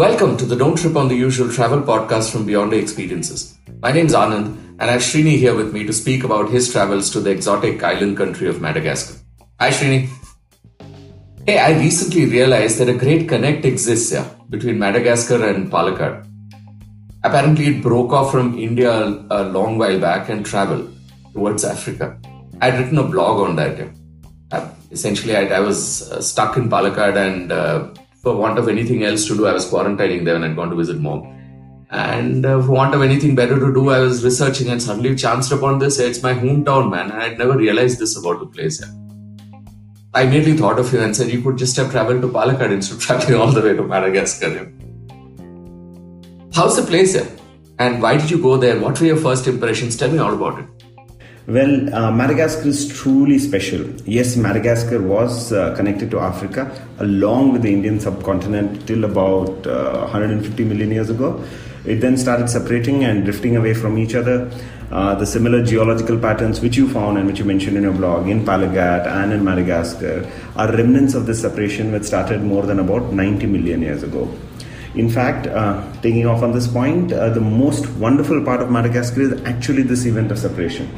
Welcome to the Don't Trip on the Usual travel podcast from Beyond the Experiences. My name is Anand, and I have Srini here with me to speak about his travels to the exotic island country of Madagascar. Hi, Srini. Hey, I recently realized that a great connect exists here between Madagascar and Palakkad. Apparently, it broke off from India a long while back and traveled towards Africa. I'd written a blog on that. Uh, essentially, I, I was uh, stuck in Palakkad and uh, for want of anything else to do, I was quarantining there and I'd gone to visit mom. And uh, for want of anything better to do, I was researching and suddenly chanced upon this. It's my hometown, man. I'd never realized this about the place. I immediately thought of you and said you could just have traveled to Palakkad instead of traveling all the way to Madagascar. How's the place here? And why did you go there? What were your first impressions? Tell me all about it. Well, uh, Madagascar is truly special. Yes, Madagascar was uh, connected to Africa along with the Indian subcontinent till about uh, 150 million years ago. It then started separating and drifting away from each other. Uh, the similar geological patterns which you found and which you mentioned in your blog in Palagat and in Madagascar are remnants of this separation which started more than about 90 million years ago. In fact, uh, taking off on this point, uh, the most wonderful part of Madagascar is actually this event of separation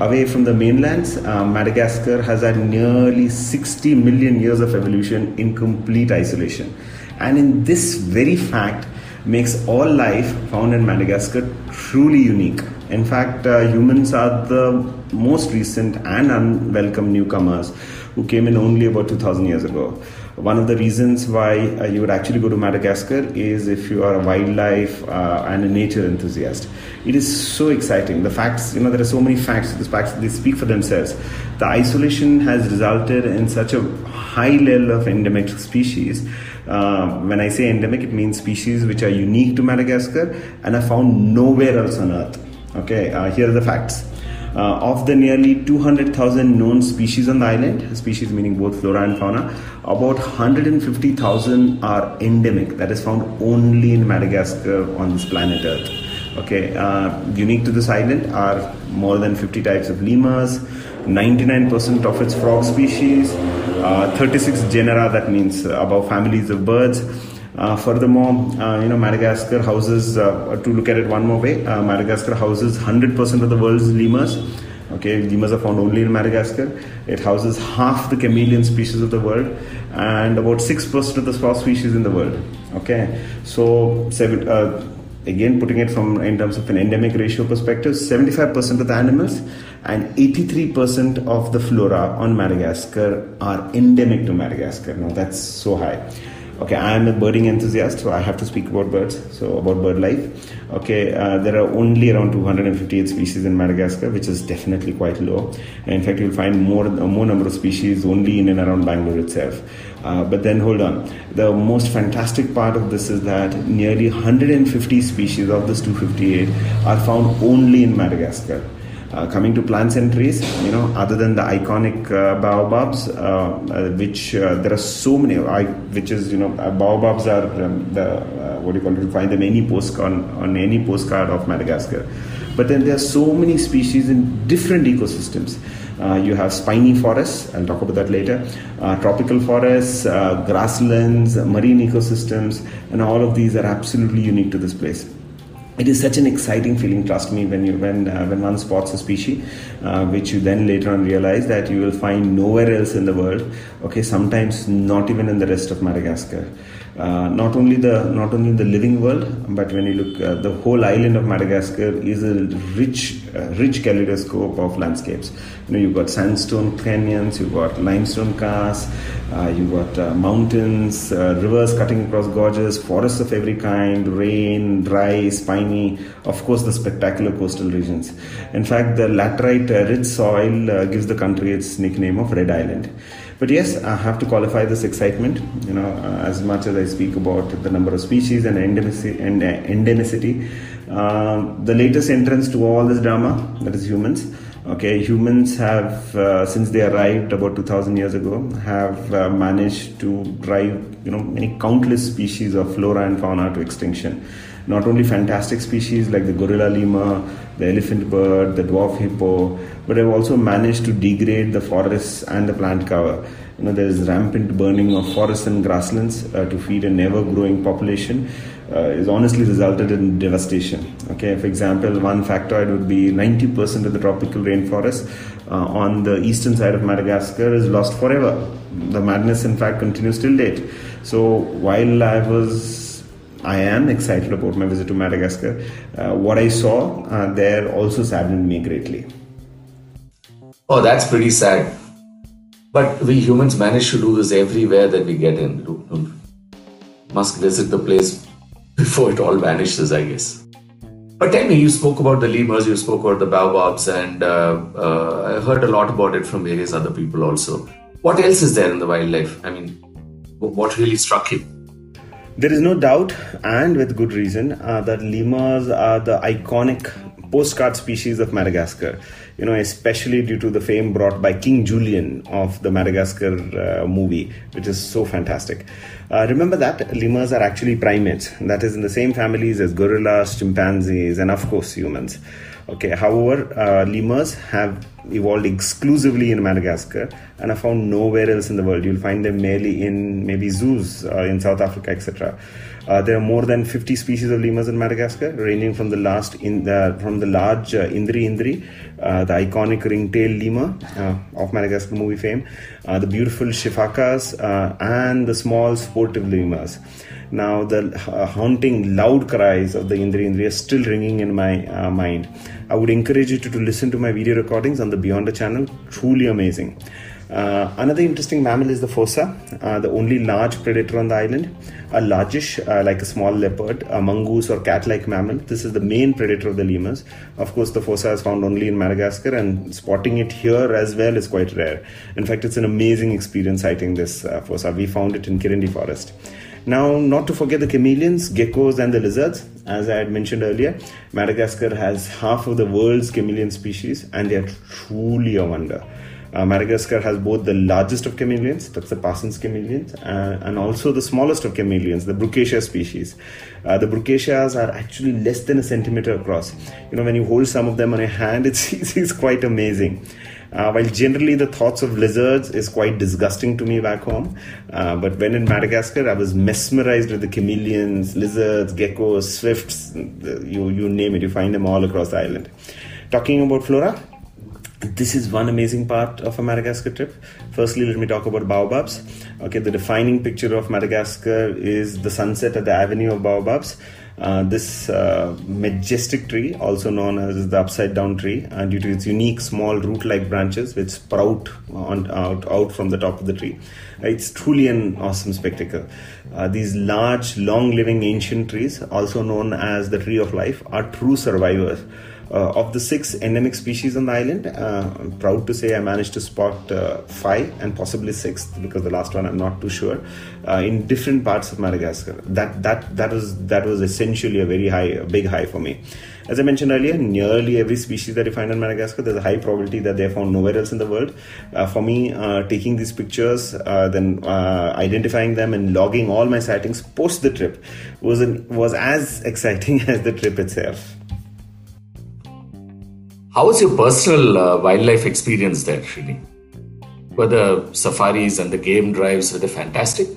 away from the mainlands, uh, Madagascar has had nearly 60 million years of evolution in complete isolation. And in this very fact, makes all life found in Madagascar truly unique. In fact, uh, humans are the most recent and unwelcome newcomers who came in only about 2000 years ago. One of the reasons why uh, you would actually go to Madagascar is if you are a wildlife uh, and a nature enthusiast. It is so exciting. The facts, you know, there are so many facts. The facts they speak for themselves. The isolation has resulted in such a high level of endemic species. Uh, when I say endemic, it means species which are unique to Madagascar and are found nowhere else on Earth. Okay, uh, here are the facts. Uh, of the nearly 200,000 known species on the island, species meaning both flora and fauna, about 150,000 are endemic, that is found only in Madagascar on this planet Earth. Okay, uh, unique to this island are more than 50 types of lemurs, 99% of its frog species, uh, 36 genera, that means above families of birds. Uh, furthermore, uh, you know, Madagascar houses, uh, to look at it one more way, Madagascar houses 100% of the world's lemurs. Okay, lemurs are found only in Madagascar. It houses half the chameleon species of the world and about 6% of the sloth species in the world. Okay, so seven, uh, again putting it from in terms of an endemic ratio perspective 75% of the animals and 83% of the flora on madagascar are endemic to madagascar now that's so high okay i am a birding enthusiast so i have to speak about birds so about bird life. Okay uh, there are only around 258 species in madagascar which is definitely quite low. In fact you'll find more more number of species only in and around bangalore itself. Uh, but then hold on. The most fantastic part of this is that nearly 150 species of this 258 are found only in madagascar uh, coming to plants and trees, you know, other than the iconic uh, baobabs, uh, uh which uh, there are so many, I, which is, you know, uh, baobabs are um, the, what do you call it, you find them any postcard, on any postcard of Madagascar. But then there are so many species in different ecosystems. you have spiny forests, I'll talk about that later, tropical forests, grasslands, marine ecosystems, and all of these are absolutely unique to this place it is such an exciting feeling trust me when you when uh, when one spots a species uh, which you then later on realize that you will find nowhere else in the world okay sometimes not even in the rest of madagascar uh, not only the not only the living world, but when you look, uh, the whole island of Madagascar is a rich, uh, rich kaleidoscope of landscapes. You know, you've got sandstone canyons, you've got limestone karst, uh, you've got uh, mountains, rivers cutting across gorges, forests of every kind, rain, dry, spiny. Of course, the spectacular coastal regions. In fact, the laterite rich soil gives the country its nickname of Red Island. But yes, I have to qualify this excitement. You know, uh, as much as I speak about the number of species and endemicity, and, uh, endemicity uh, the latest entrance to all this drama, that is humans. Okay, humans have, uh, since they arrived about 2,000 years ago, have uh, managed to drive, you know, many countless species of flora and fauna to extinction. Not only fantastic species like the gorilla lemur, the elephant bird, the dwarf hippo, but have also managed to degrade the forests and the plant cover. You know, there is rampant burning of forests and grasslands uh, to feed an ever-growing population. Uh, is honestly resulted in devastation. Okay, for example, one factoid would be 90% of the tropical rainforest uh, on the eastern side of Madagascar is lost forever. The madness, in fact, continues till date. So while I was I am excited about my visit to Madagascar. Uh, what I saw uh, there also saddened me greatly. Oh, that's pretty sad. But we humans manage to do this everywhere that we get in. Must visit the place before it all vanishes, I guess. But tell me, you spoke about the lemurs, you spoke about the baobabs, and uh, uh, I heard a lot about it from various other people also. What else is there in the wildlife? I mean, what really struck you? There is no doubt, and with good reason, uh, that lemurs are the iconic postcard species of Madagascar. You know, especially due to the fame brought by King Julien of the Madagascar uh, movie, which is so fantastic. Uh, remember that lemurs are actually primates, that is, in the same families as gorillas, chimpanzees, and of course humans. Okay, however, uh, lemurs have evolved exclusively in Madagascar and are found nowhere else in the world. You'll find them merely in maybe zoos uh, in South Africa, etc. Uh, there are more than 50 species of lemurs in Madagascar, ranging from the last in the, from the large uh, Indri Indri, uh, the iconic ring-tailed lemur uh, of Madagascar movie fame, uh, the beautiful sifakas, uh, and the small sportive lemurs. Now, the haunting loud cries of the Indri Indri are still ringing in my mind. I would encourage you to, to listen to my video recordings on the Beyond the channel. Truly amazing. Uh, another interesting mammal is the fossa, uh, the only large predator on the island. A largish, uh, like a small leopard, a mongoose or cat-like mammal. This is the main predator of the lemurs. Of course, the fossa is found only in Madagascar, and spotting it here as well is quite rare. In fact, it's an amazing experience sighting this uh, fossa. We found it in Kirindy Forest. Now, not to forget the chameleons, geckos, and the lizards. As I had mentioned earlier, Madagascar has half of the world's chameleon species, and they are truly a wonder. Uh, Madagascar has both the largest of chameleons, that's the Parsons chameleons, uh, and also the smallest of chameleons, the Brookesia species. Uh, the Brookesias are actually less than a centimeter across. You know, when you hold some of them on your hand, it's, it's quite amazing. Uh, while generally the thoughts of lizards is quite disgusting to me back home, uh, but when in Madagascar, I was mesmerized with the chameleons, lizards, geckos, swifts, you, you name it, you find them all across the island. Talking about flora, this is one amazing part of a Madagascar trip. Firstly, let me talk about baobabs. Okay, the defining picture of Madagascar is the sunset at the Avenue of Baobabs. Uh, this uh, majestic tree, also known as the upside down tree, uh, due to its unique small root like branches which sprout on, out, out from the top of the tree. It's truly an awesome spectacle. Uh, these large, long living ancient trees, also known as the tree of life, are true survivors uh, of the six endemic species on the island, uh, I'm proud to say I managed to spot uh, five and possibly sixth because the last one I'm not too sure uh, in different parts of Madagascar. That that that was that was essentially a very high, a big high for me. As I mentioned earlier, nearly every species that you find in Madagascar, there's a high probability that they're found nowhere else in the world. Uh, for me, uh, taking these pictures, then identifying them and logging all my sightings post the trip was an, was as exciting as the trip itself. How was your personal uh, wildlife experience there, Srini? Were the safaris and the game drives were they fantastic?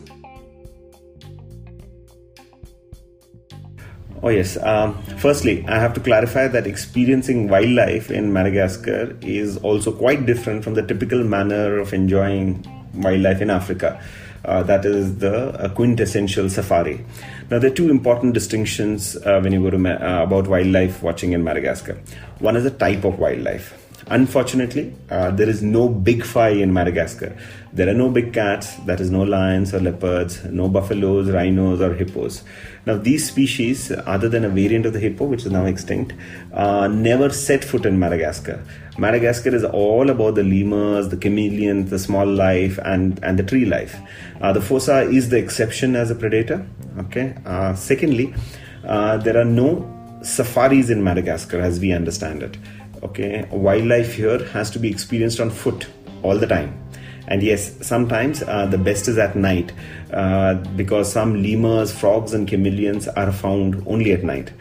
Oh yes. Um, firstly, I have to clarify that experiencing wildlife in Madagascar is also quite different from the typical manner of enjoying wildlife in Africa. Uh, that is the uh, quintessential safari. Now, there are two important distinctions uh, when you go to ma- uh, about wildlife watching in Madagascar. One is the type of wildlife. Unfortunately, uh, there is no big five in Madagascar. There are no big cats, that is, no lions or leopards, no buffaloes, rhinos, or hippos. Now, these species, other than a variant of the hippo, which is now extinct, uh, never set foot in Madagascar. Madagascar is all about the lemurs, the chameleons, the small life, and, and the tree life. Uh, the fossa is the exception as a predator. Okay. Uh, secondly, uh, there are no safaris in Madagascar as we understand it. Okay, wildlife here has to be experienced on foot all the time And yes, sometimes uh, the best is at night uh, because some lemurs, frogs, and chameleons are found only at night.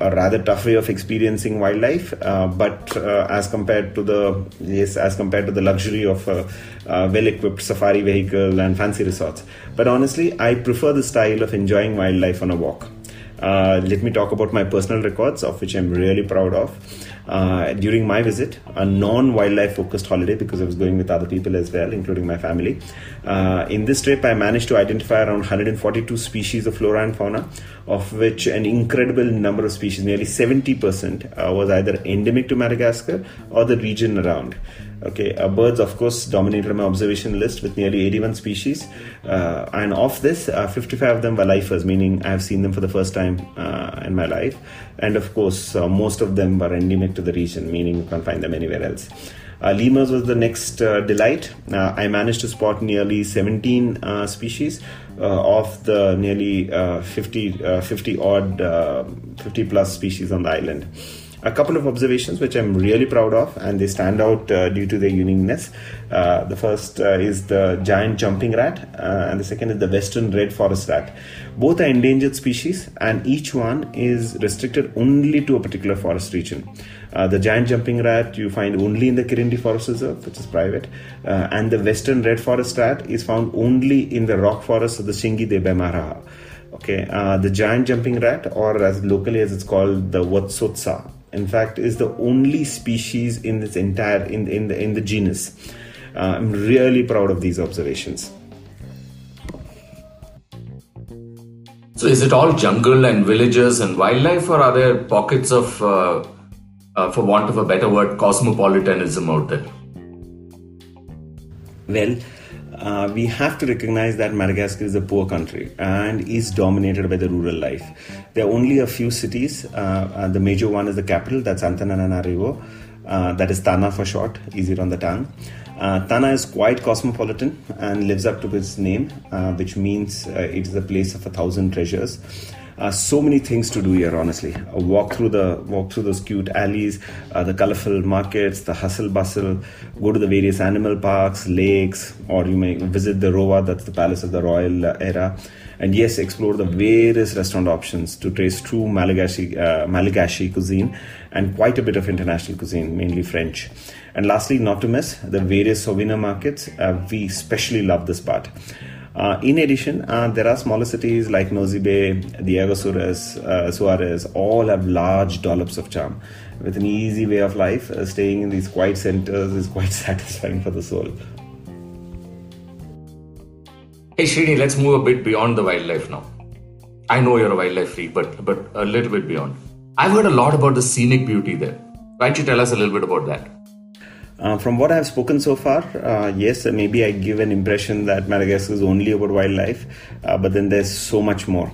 A rather tough way of experiencing wildlife, uh, but uh, as compared to the yes, as compared to the luxury of a, a well-equipped safari vehicle and fancy resorts. But honestly, I prefer the style of enjoying wildlife on a walk. Uh, let me talk about my personal records, of which I'm really proud of uh, during my visit, a non wildlife focused holiday because I was going with other people as well, including my family. Uh, in this trip, I managed to identify around 142 species of flora and fauna, of which an incredible number of species, nearly 70%, uh, was either endemic to Madagascar or the region around. Okay, uh, birds, of course, dominated my observation list with nearly 81 species, uh, and of this, uh, 55 of them were lifers, meaning I have seen them for the first time uh, in my life, and of course, uh, most of them were endemic to the region, meaning you can't find them anywhere else. Uh, lemurs was the next uh, delight. Uh, I managed to spot nearly 17 uh, species of the nearly 50, 50 odd, 50 plus species on the island a couple of observations which I'm really proud of, and they stand out uh, due to their uniqueness. Uh, the first uh, is the giant jumping rat, uh, and the second is the western red forest rat. Both are endangered species, and each one is restricted only to a particular forest region. Uh, the giant jumping rat you find only in the Kirindy Forest Reserve, which is private, uh, and the western red forest rat is found only in the rock forests of the Tsingy de Bemaraha. Okay, the giant jumping rat, or as locally as it's called, the Votsotsa, in fact is the only species in this entire in in the in the genus. Uh, i'm really proud of these observations. So is it all jungle and villages and wildlife or are there pockets of uh, uh, for want of a better word cosmopolitanism out there? Well uh, we have to recognize that Madagascar is a poor country and is dominated by the rural life. There are only a few cities. Uh, the major one is the capital, that's Antananarivo. Uh, that is Tana for short, easier on the tongue. Uh, Tana is quite cosmopolitan and lives up to its name, uh, which means it is a place of a thousand treasures. Uh, so many things to do here honestly. A walk through the walk through those cute alleys uh, the colorful markets the hustle bustle go to the various animal parks lakes or you may visit the Rova that's the palace of the royal uh, era. And yes explore the various restaurant options to taste true malagasy uh, malagasy cuisine and quite a bit of international cuisine mainly french and lastly not to miss the various souvenir markets uh, we especially love this part uh, in addition, uh, there are smaller cities like Nosy Be, Diego Suarez, uh, Suarez, all have large dollops of charm. With an easy way of life, uh, staying in these quiet centers is quite satisfying for the soul. Hey Srini, let's move a bit beyond the wildlife now. I know you're a wildlife freak, but but a little bit beyond. I've heard a lot about the scenic beauty there. Why don't you tell us a little bit about that? Uh, from what I've spoken so far, uh, yes, maybe I give an impression that Madagascar is only about wildlife, uh, but then there's so much more.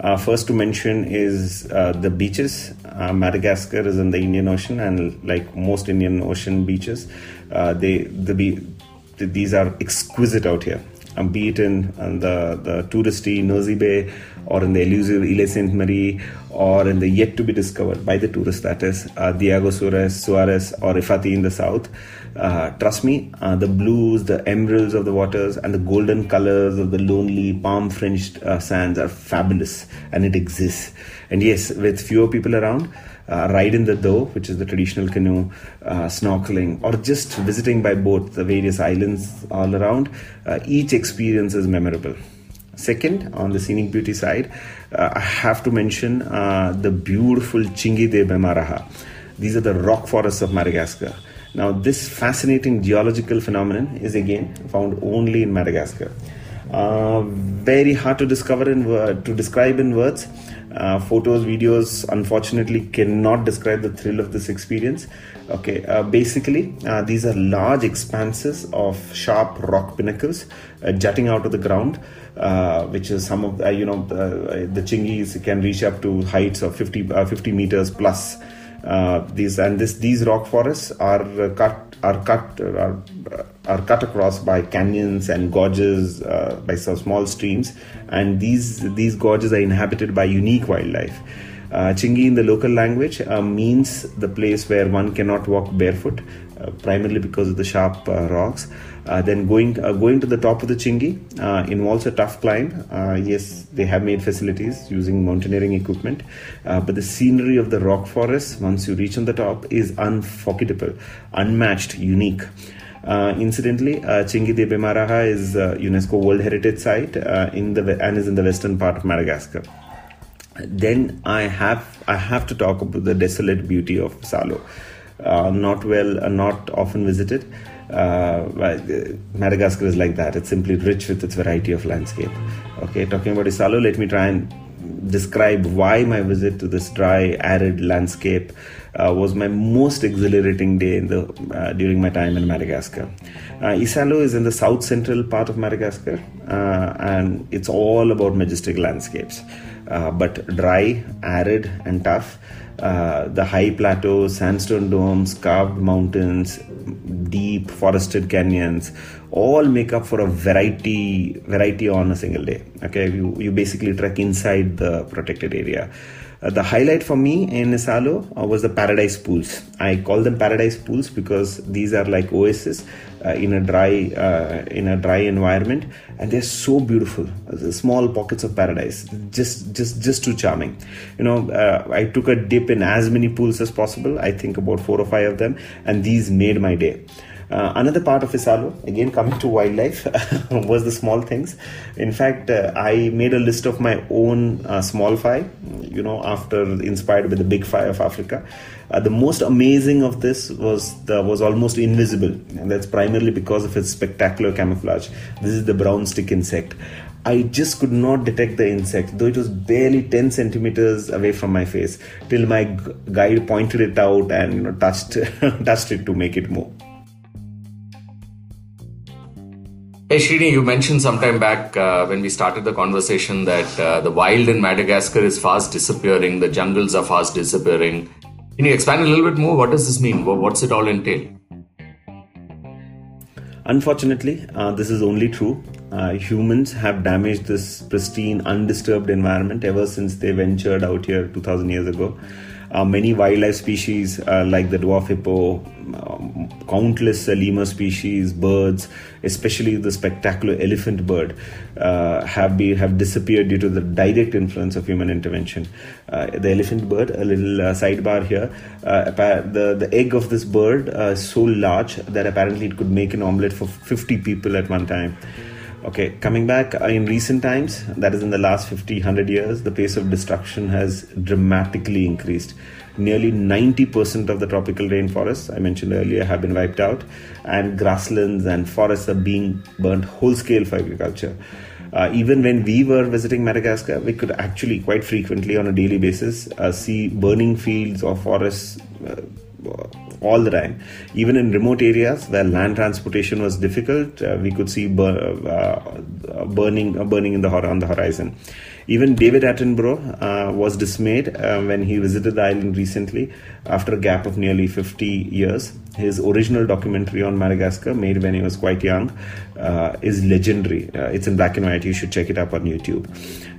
Uh, first to mention is uh, the beaches. Uh, Madagascar is in the Indian Ocean, and like most Indian Ocean beaches, they the be- these are exquisite out here. Um, be it in, in the, the touristy Nosy Be or in the elusive Ile Sainte Marie or in the yet to be discovered by the tourists, that is uh, Diego Suarez, Suarez or Ifaty in the south. Uh, trust me, uh, the blues, the emeralds of the waters, and the golden colors of the lonely palm fringed uh, sands are fabulous and it exists. And yes, with fewer people around, uh, ride in the dhow, which is the traditional canoe, uh, snorkeling, or just visiting by boat the various islands all around, uh, each experience is memorable. Second, on the scenic beauty side, uh, I have to mention uh, the beautiful Tsingy de Bemaraha. These are the rock forests of Madagascar. Now, this fascinating geological phenomenon is again found only in Madagascar. Uh, very hard to discover in to describe in words. Uh, photos, videos, unfortunately, cannot describe the thrill of this experience. Okay, uh, basically, uh, these are large expanses of sharp rock pinnacles uh, jutting out of the ground, uh, which is some of the, you know the, the tsingys can reach up to heights of 50, 50 meters plus. These and this these rock forests are cut are cut are, are cut across by canyons and gorges uh, by some small streams. And these these gorges are inhabited by unique wildlife. Uh, Tsingy in the local language uh, means the place where one cannot walk barefoot, uh, primarily because of the sharp uh, rocks. Uh, then going uh, going to the top of the Tsingy involves a tough climb. yes, they have made facilities using mountaineering equipment, but the scenery of the rock forest once you reach on the top is unforgettable, unmatched, unique. Uh, incidentally, uh, Tsingy de Bemaraha is uh, UNESCO World Heritage Site in the and is in the western part of Madagascar then I have I have to talk about the desolate beauty of Isalo. Uh, not well, uh, not often visited. Uh, Madagascar is like that. It's simply rich with its variety of landscape. Okay, talking about Isalo, let me try and describe why my visit to this dry, arid landscape uh, was my most exhilarating day in the uh, during my time in Madagascar. Uh, Isalo is in the south central part of Madagascar, and it's all about majestic landscapes. But dry, arid, and tough. Uh, the high plateaus, sandstone domes, carved mountains, deep forested canyons, all make up for a variety variety on a single day. Okay, you, you basically trek inside the protected area. Uh, the highlight for me in Isalo uh, was the paradise pools. I call them paradise pools because these are like oases uh, in a dry uh, in a dry environment, and they're so beautiful. Small pockets of paradise, just just just too charming. You know, uh, I took a dip in as many pools as possible. I think about four or five of them, and these made my day. Uh, another part of Isalo, again coming to wildlife, was the small things. In fact, uh, I made a list of my own uh, small fry, you know, after inspired by the big five of Africa. Uh, the most amazing of this was the, was almost invisible, and that's primarily because of its spectacular camouflage. This is the brown stick insect. I just could not detect the insect, though it was barely 10 centimeters away from my face, till my guide pointed it out and you know touched touched it to make it move. Hey Srini, you mentioned sometime back uh, when we started the conversation that uh, the wild in Madagascar is fast disappearing, the jungles are fast disappearing. Can you expand a little bit more? What does this mean? What's it all entail? Unfortunately, uh, this is only true. Uh, humans have damaged this pristine, undisturbed environment ever since they ventured out here 2000 years ago. Uh, many wildlife species uh, like the dwarf hippo, um, countless uh, lemur species, birds, especially the spectacular elephant bird, uh, have been have disappeared due to the direct influence of human intervention. Uh, the elephant bird, a little uh, sidebar here, the the egg of this bird is so large that apparently it could make an omelette for 50 people at one time. Okay, coming back uh, in recent times, that is in the last 50, 100 years, the pace of destruction has dramatically increased. Nearly 90% of the tropical rainforests I mentioned earlier have been wiped out, and grasslands and forests are being burnt whole scale for agriculture. Uh, even when we were visiting Madagascar, we could actually quite frequently on a daily basis uh, see burning fields or forests uh, all the time. Even in remote areas where land transportation was difficult, uh, we could see bur- uh, burning uh, burning in the on the horizon. Even David Attenborough uh, was dismayed uh, when he visited the island recently after a gap of nearly 50 years. His original documentary on Madagascar, made when he was quite young, uh, is legendary. Uh, it's in black and white. You should check it up on YouTube.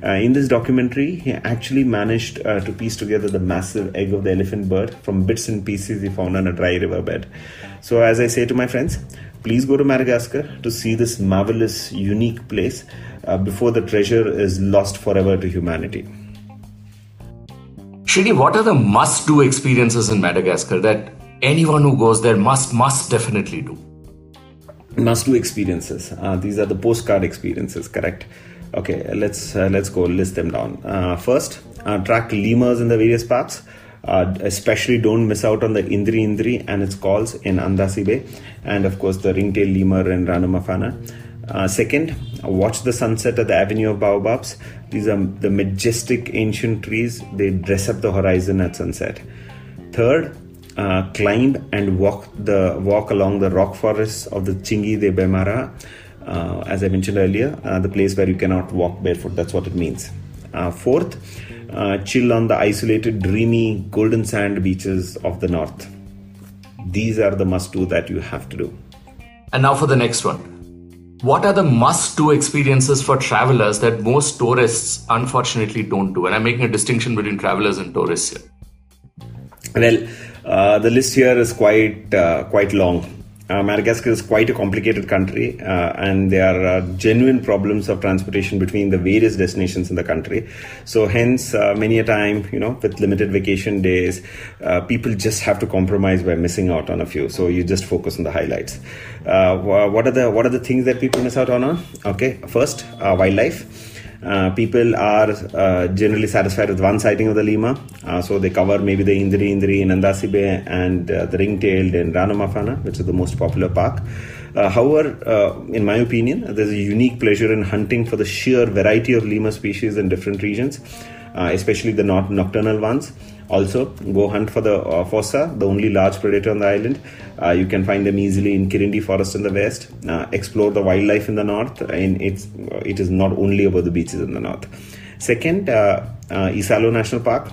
Uh, in this documentary, he actually managed uh, to piece together the massive egg of the elephant bird from bits and pieces he found on a dry riverbed. So, as I say to my friends, please go to Madagascar to see this marvelous, unique place uh, before the treasure is lost forever to humanity. Srini, what are the must do experiences in Madagascar that anyone who goes there must, must definitely do? Must do experiences. Uh, these are the postcard experiences, correct? Okay, let's uh, let's go list them down. Uh, first, uh, track lemurs in the various parks. Uh, especially don't miss out on the Indri Indri and its calls in Andasibe, and of course the ringtail lemur in Ranomafana. Uh, second, watch the sunset at the Avenue of Baobabs. These are the majestic ancient trees. They dress up the horizon at sunset. Third, uh, climb and walk the walk along the rock forests of the Tsingy de Bemara. Uh, as I mentioned earlier, uh, the place where you cannot walk barefoot. That's what it means. Uh, fourth, uh, chill on the isolated, dreamy, golden sand beaches of the north. These are the must do that you have to do. And now for the next one what are the must do experiences for travelers that most tourists unfortunately don't do? And I'm making a distinction between travelers and tourists here. Well, uh, the list here is quite uh, quite long. Uh, Madagascar is quite a complicated country, uh, and there are uh, genuine problems of transportation between the various destinations in the country. So, hence, uh, many a time, you know, with limited vacation days, uh, people just have to compromise by missing out on a few. So, you just focus on the highlights. Uh, what are the what are the things that people miss out on? Okay, first, wildlife. Uh, people are uh, generally satisfied with one sighting of the lemur, uh, so they cover maybe the Indri Indri in Andasibe and uh, the ring-tailed in Ranomafana, which is the most popular park. Uh, however, in my opinion, there's a unique pleasure in hunting for the sheer variety of lemur species in different regions, especially the nocturnal ones. Also, go hunt for the uh, fossa, the only large predator on the island. Uh, you can find them easily in Kirindy Forest in the west. Uh, explore the wildlife in the north. And it's it is not only about the beaches in the north. Second, uh, uh, Isalo National Park.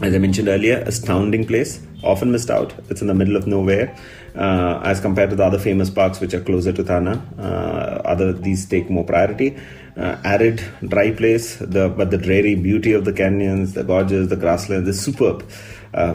As I mentioned earlier, astounding place, often missed out. It's in the middle of nowhere, uh, as compared to the other famous parks which are closer to Tana. Uh, other these take more priority uh, Uh, arid, dry place, the, but the dreary beauty of the canyons, the gorges, the grasslands is superb. Uh,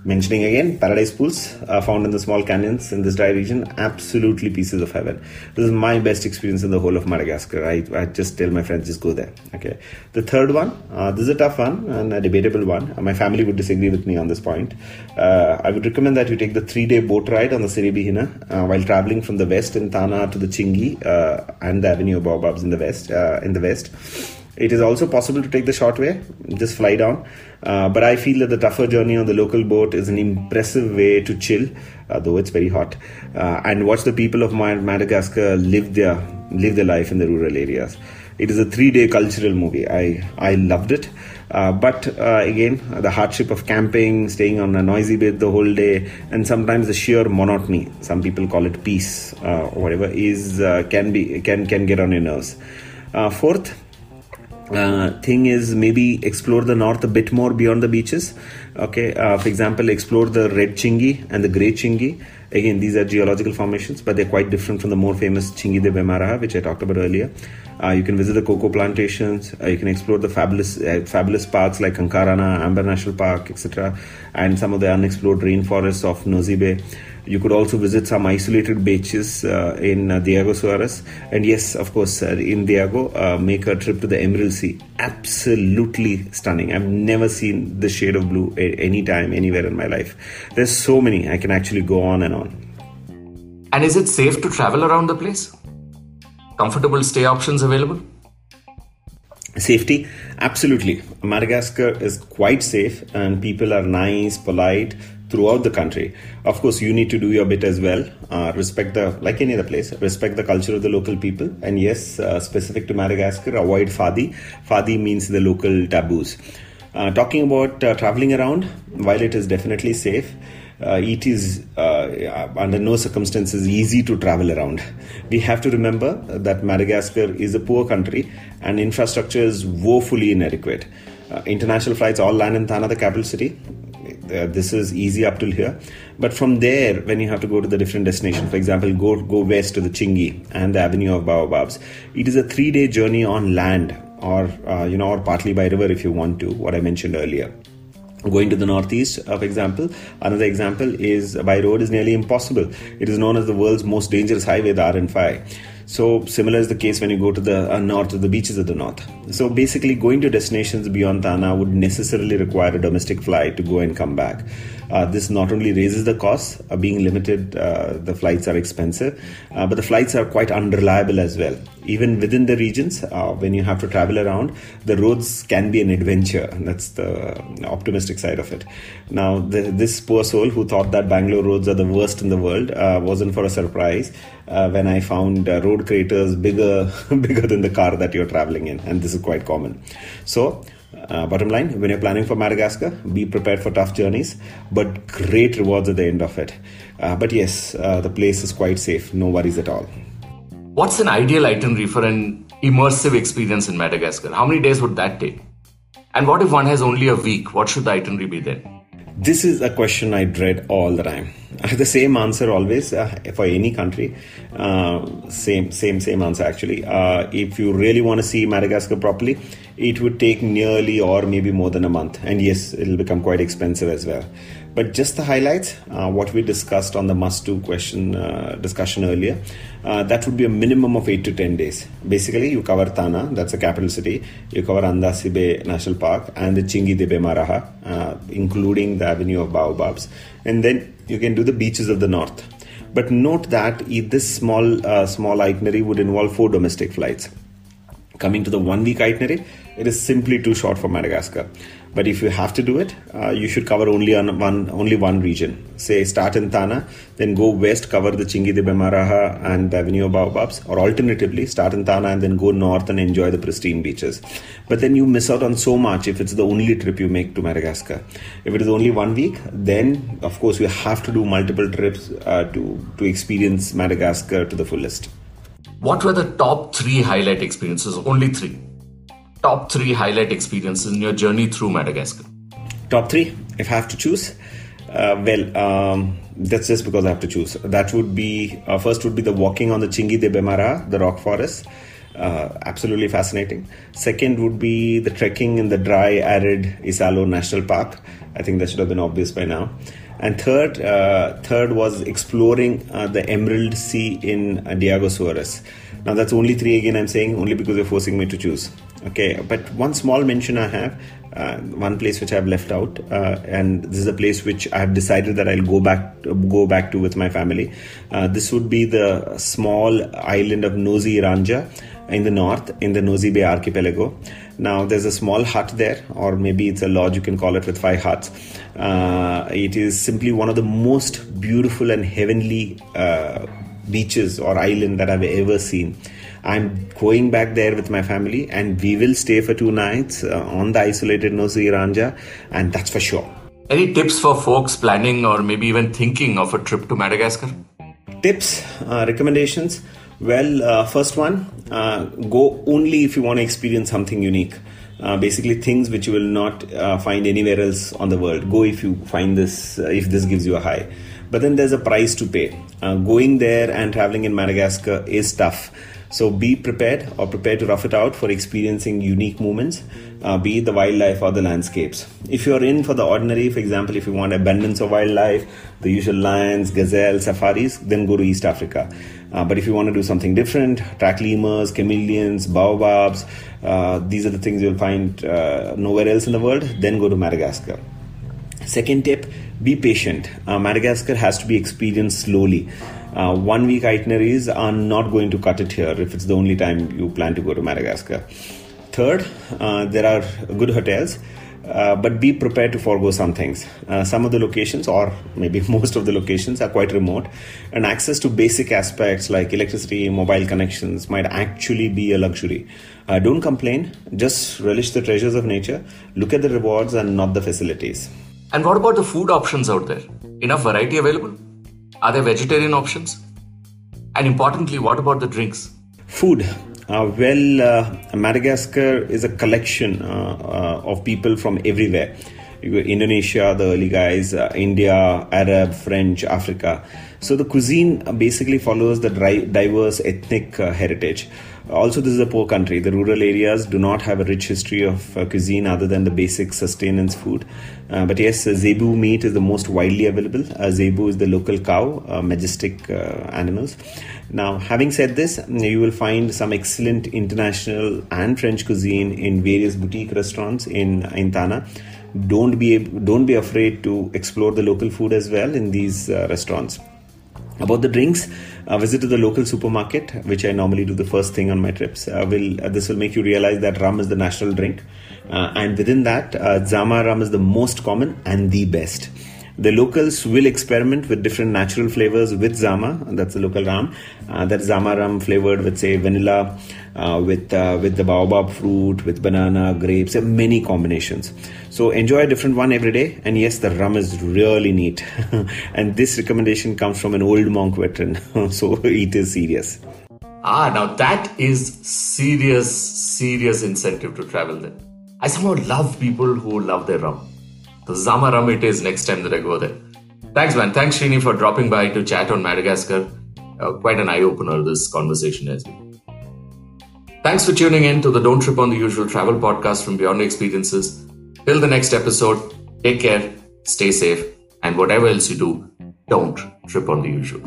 Uh, Mentioning again, paradise pools are found in the small canyons in this dry region. Absolutely pieces of heaven. This is my best experience in the whole of Madagascar. I, I just tell my friends, just go there. Okay. The third one, uh, this is a tough one and a debatable one. Uh, my family would disagree with me on this point. Uh, I would recommend that you take the three day boat ride on the Tsiribihina uh, while traveling from the west in Tana to the Tsingy uh, and the Avenue of Baobabs in the west. Uh, in the west. It is also possible to take the short way, just fly down. Uh, but I feel that the tougher journey on the local boat is an impressive way to chill, uh, though it's very hot, uh, and watch the people of Madagascar live their live their life in the rural areas. It is a three-day cultural movie. I I loved it. Uh, but uh, again, the hardship of camping, staying on a noisy bed the whole day, and sometimes the sheer monotony, some people call it peace uh, whatever, is can be can can get on your nerves. fourth, uh, thing is maybe explore the north a bit more beyond the beaches. Okay uh, for example explore the red tsingy and the grey tsingy. Again these are geological formations but they're quite different from the more famous tsingy de bemaraha which i talked about earlier. Uh, you can visit the cocoa plantations. Uh, you can explore the fabulous uh, fabulous parks like ankarana amber national park etc and some of the unexplored rainforests of bay you could also visit some isolated beaches uh, in uh, Diego Suarez. And yes, of course, uh, in Diego, uh, make a trip to the Emerald Sea. Absolutely stunning. I've never seen this shade of blue any time, anywhere in my life. There's so many. I can actually go on and on. And is it safe to travel around the place? Comfortable stay options available? Safety, absolutely. Madagascar is quite safe, and people are nice, polite, throughout the country. Of course, you need to do your bit as well. Uh, respect the, like any other place, respect the culture of the local people. And yes, uh, specific to Madagascar, avoid Fady. Fady means the local taboos. Uh, talking about uh, traveling around, while it is definitely safe, uh, it is uh, under no circumstances easy to travel around. We have to remember that Madagascar is a poor country and infrastructure is woefully inadequate. Uh, international flights all land in Tana, the capital city uh, this is easy up till here. But from there when you have to go to the different destination for example go go west to the tsingy and the avenue of baobabs it is a three day journey on land or uh, you know or partly by river if you want to what i mentioned earlier. Going to the northeast uh, for example another example is by road is nearly impossible. It is known as the world's most dangerous highway the rn5 so similar is the case when you go to the uh, north the beaches of the north. So basically, going to destinations beyond Tana would necessarily require a domestic flight to go and come back. Uh, this not only raises the cost, uh, being limited, uh, the flights are expensive, uh, but the flights are quite unreliable as well. Even within the regions, uh, when you have to travel around, the roads can be an adventure. That's the optimistic side of it. Now, the, this poor soul who thought that Bangalore roads are the worst in the world wasn't for a surprise when I found road craters bigger, bigger than the car that you're traveling in, and this is quite common. So, uh, bottom line, when you're planning for Madagascar, be prepared for tough journeys, but great rewards at the end of it. Uh, but yes, uh, the place is quite safe, no worries at all. What's an ideal itinerary for an immersive experience in Madagascar? How many days would that take? And what if one has only a week? What should the itinerary be then? This is a question I dread all the time the same answer always uh, for any country. Uh, same, same, same answer actually. Uh, if you really want to see Madagascar properly, it would take nearly or maybe more than a month, and yes, it'll become quite expensive as well. But just the highlights, uh, what we discussed on the must-do question uh, discussion earlier, uh, that would be a minimum of eight to ten days. Basically, you cover Tana, that's the capital city. You cover Andasibe National Park and the Tsingy de Bemaraha, including the Avenue of Baobabs, and then you can do the beaches of the north. But note that this small uh, small itinerary would involve four domestic flights. Coming to the one week itinerary, it is simply too short for Madagascar. But if you have to do it, uh, you should cover only on one only one region. Say start in Tana, then go west, cover the Tsingy de Bemaraha and the Avenue of Baobabs, or alternatively start in Tana and then go north and enjoy the pristine beaches. But then you miss out on so much if it's the only trip you make to Madagascar. If it is only one week, then of course you have to do multiple trips uh, to to experience Madagascar to the fullest. What were the top three highlight experiences? Only three top three highlight experiences in your journey through Madagascar? Top three, if I have to choose. Uh, well, um, that's just because I have to choose. That would be uh, first would be the walking on the Tsingy de Bemara, the rock forest. Uh, absolutely fascinating. Second would be the trekking in the dry, arid Isalo National Park. I think that should have been obvious by now. And third, uh, third was exploring uh, the Emerald Sea in uh, Diego Suarez. Now that's only three again. I'm saying only because you're forcing me to choose. Okay but one small mention i have uh, one place which i've left out uh, and this is a place which i've decided that i'll go back go back to with my family. Uh, this would be the small island of nosy ranja in the north in the nosy be archipelago. Now there's a small hut there or maybe it's a lodge you can call it with five huts. Uh, it is simply one of the most beautiful and heavenly uh, beaches or island that i've ever seen I'm going back there with my family, and we will stay for two nights uh, on the isolated Nosy Ranja, and that's for sure. Any tips for folks planning or maybe even thinking of a trip to Madagascar? Tips, uh, recommendations. Well, uh, first one, uh, go only if you want to experience something unique. Uh, basically, things which you will not uh, find anywhere else on the world. Go if you find this, if this gives you a high. But then there's a price to pay. going there and traveling in Madagascar is tough so be prepared or prepared to rough it out for experiencing unique moments, uh, be it the wildlife or the landscapes. If you're in for the ordinary, for example, if you want abundance of wildlife, the usual lions, gazelles, safaris, then go to East Africa. Uh, but if you want to do something different, track lemurs, chameleons, baobabs, uh, these are the things you'll find uh, nowhere else in the world, then go to Madagascar. Second tip be patient. Uh, Madagascar has to be experienced slowly uh, one week itineraries are not going to cut it here if it's the only time you plan to go to Madagascar. Third, uh, there are good hotels. Uh, but be prepared to forego some things. Uh, some of the locations, or maybe most of the locations, are quite remote, and access to basic aspects like electricity, mobile connections might actually be a luxury. Uh, don't complain, just relish the treasures of nature, look at the rewards and not the facilities. And what about the food options out there? Enough variety available? Are there vegetarian options? And importantly, what about the drinks? Food. Uh, well, uh, Madagascar is a collection uh, uh of people from everywhere. Indonesia, the early guys, uh, India, Arab, French, Africa. So the cuisine basically follows the diverse ethnic uh, heritage. Also, this is a poor country. The rural areas do not have a rich history of uh, cuisine other than the basic sustenance food. Uh, but yes, uh, zebu meat is the most widely available. Uh, zebu is the local cow, uh, majestic animals. Now, having said this, you will find some excellent international and French cuisine in various boutique restaurants in, in Tana. Don't be don't be afraid to explore the local food as well in these restaurants. About the drinks, a visit to the local supermarket, which I normally do the first thing on my trips, uh, will uh, this will make you realize that rum is the national drink, uh, and within that, uh, Dzama rum is the most common and the best. The locals will experiment with different natural flavors with Dzama, that's the local rum. Uh, that Dzama rum flavored with say vanilla, uh, with uh, with the baobab fruit, with banana, grapes, many combinations. So enjoy a different one every day. And yes, the rum is really neat. and this recommendation comes from an old monk veteran, so it is serious. Ah, now that is serious, serious incentive to travel then. I somehow love people who love their rum. The rum it is next time that I go there. Thanks, man. Thanks, Srini, for dropping by to chat on Madagascar. Uh, quite an eye opener, this conversation has been. Thanks for tuning in to the Don't Trip on the Usual travel podcast from Beyond Experiences. Till the next episode, take care, stay safe, and whatever else you do, don't trip on the usual.